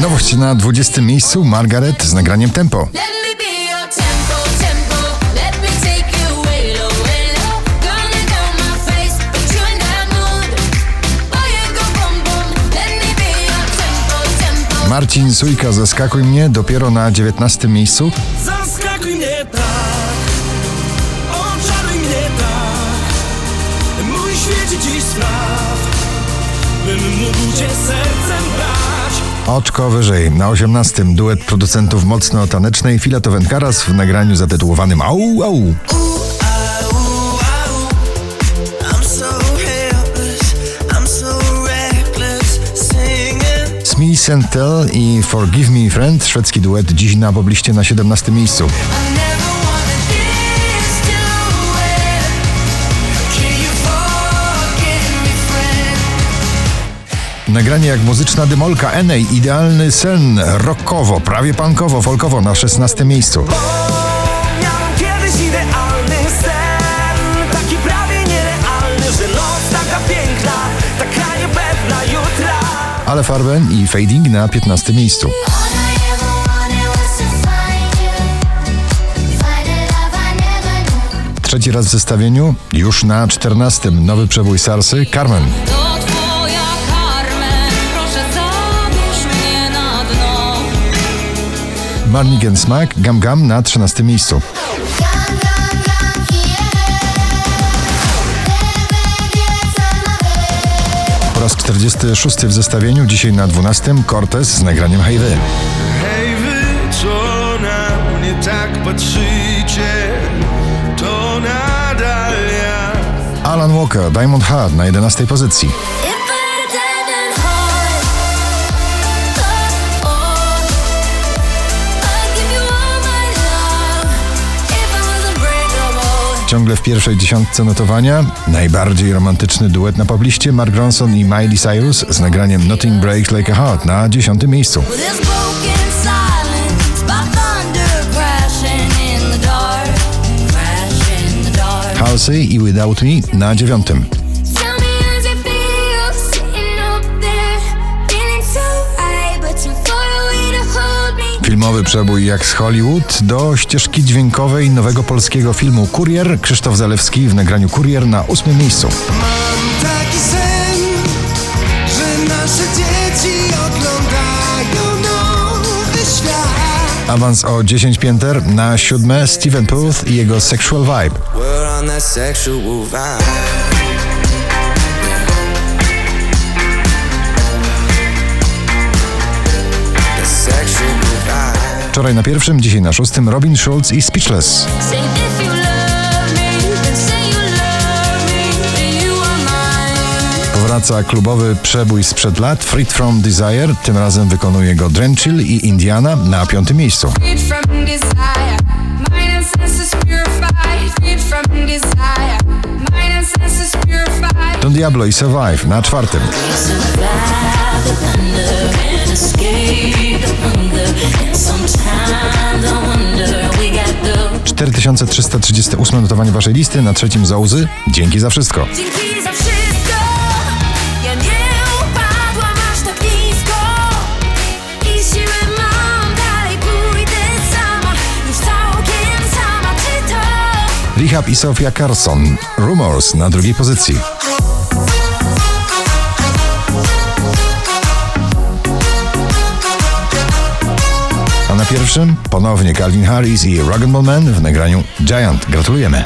Nowość na 20 miejscu Margaret z nagraniem Tempo. Marcin Sujka Zaskakuj mnie dopiero na 19 miejscu. Zaskakuj mnie tak, oczaruj mnie tak. Mój świecie dziś spraw, bym mógł cię sercem brać. Oczko wyżej. Na 18 duet producentów mocno tanecznej Filato Wędkaras w nagraniu zatytułowanym Au Au. Smith Tell i Forgive Me Friend, szwedzki duet, dziś na pobliście na 17 miejscu. Nagranie jak muzyczna dymolka Enej, idealny sen, rockowo, prawie punkowo, folkowo na 16 miejscu. Ale Farben i Fading na 15 miejscu. Trzeci raz w zestawieniu, już na 14 nowy przebój Sarsy, Carmen. Marnigan Smack, Gam Gam na 13 miejscu. Po raz 46 w zestawieniu, dzisiaj na 12 Cortez z nagraniem Hejwy. Hej wy, co na mnie tak patrzycie, to nadal ja. Alan Walker, Diamond Heart na 11 pozycji. Ciągle w pierwszej dziesiątce notowania najbardziej romantyczny duet na pobliście Mark Ronson i Miley Cyrus z nagraniem Nothing Breaks Like a Heart na 10 miejscu. Halsey i Without Me na dziewiątym. Filmowy przebój jak z Hollywood do ścieżki dźwiękowej nowego polskiego filmu Kurier. Krzysztof Zalewski w nagraniu Kurier na ósmym miejscu. Mam taki sen, że nasze dzieci oglądają nowy świat. Awans o 10 pięter na siódme Steven Puth i jego Sexual Vibe. Wczoraj na pierwszym, dzisiaj na szóstym Robin Schulz i Speechless. Powraca klubowy przebój sprzed lat Freed From Desire. Tym razem wykonuje go Drenchill i Indiana na piątym miejscu. Don Diablo i Survive na czwartym. 4338 notowanie waszej listy, na trzecim. Dzięki za wszystko. Dzięki za wszystko. Ja nie upadłam aż tak nisko. I siłę mam, dalej pójdę sama. Już całkiem sama, czy to? Rehab i Sofia Carson. Rumors na drugiej pozycji. Pierwszym ponownie Calvin Harris i Rock'n'Roll Man w nagraniu Giant. Gratulujemy.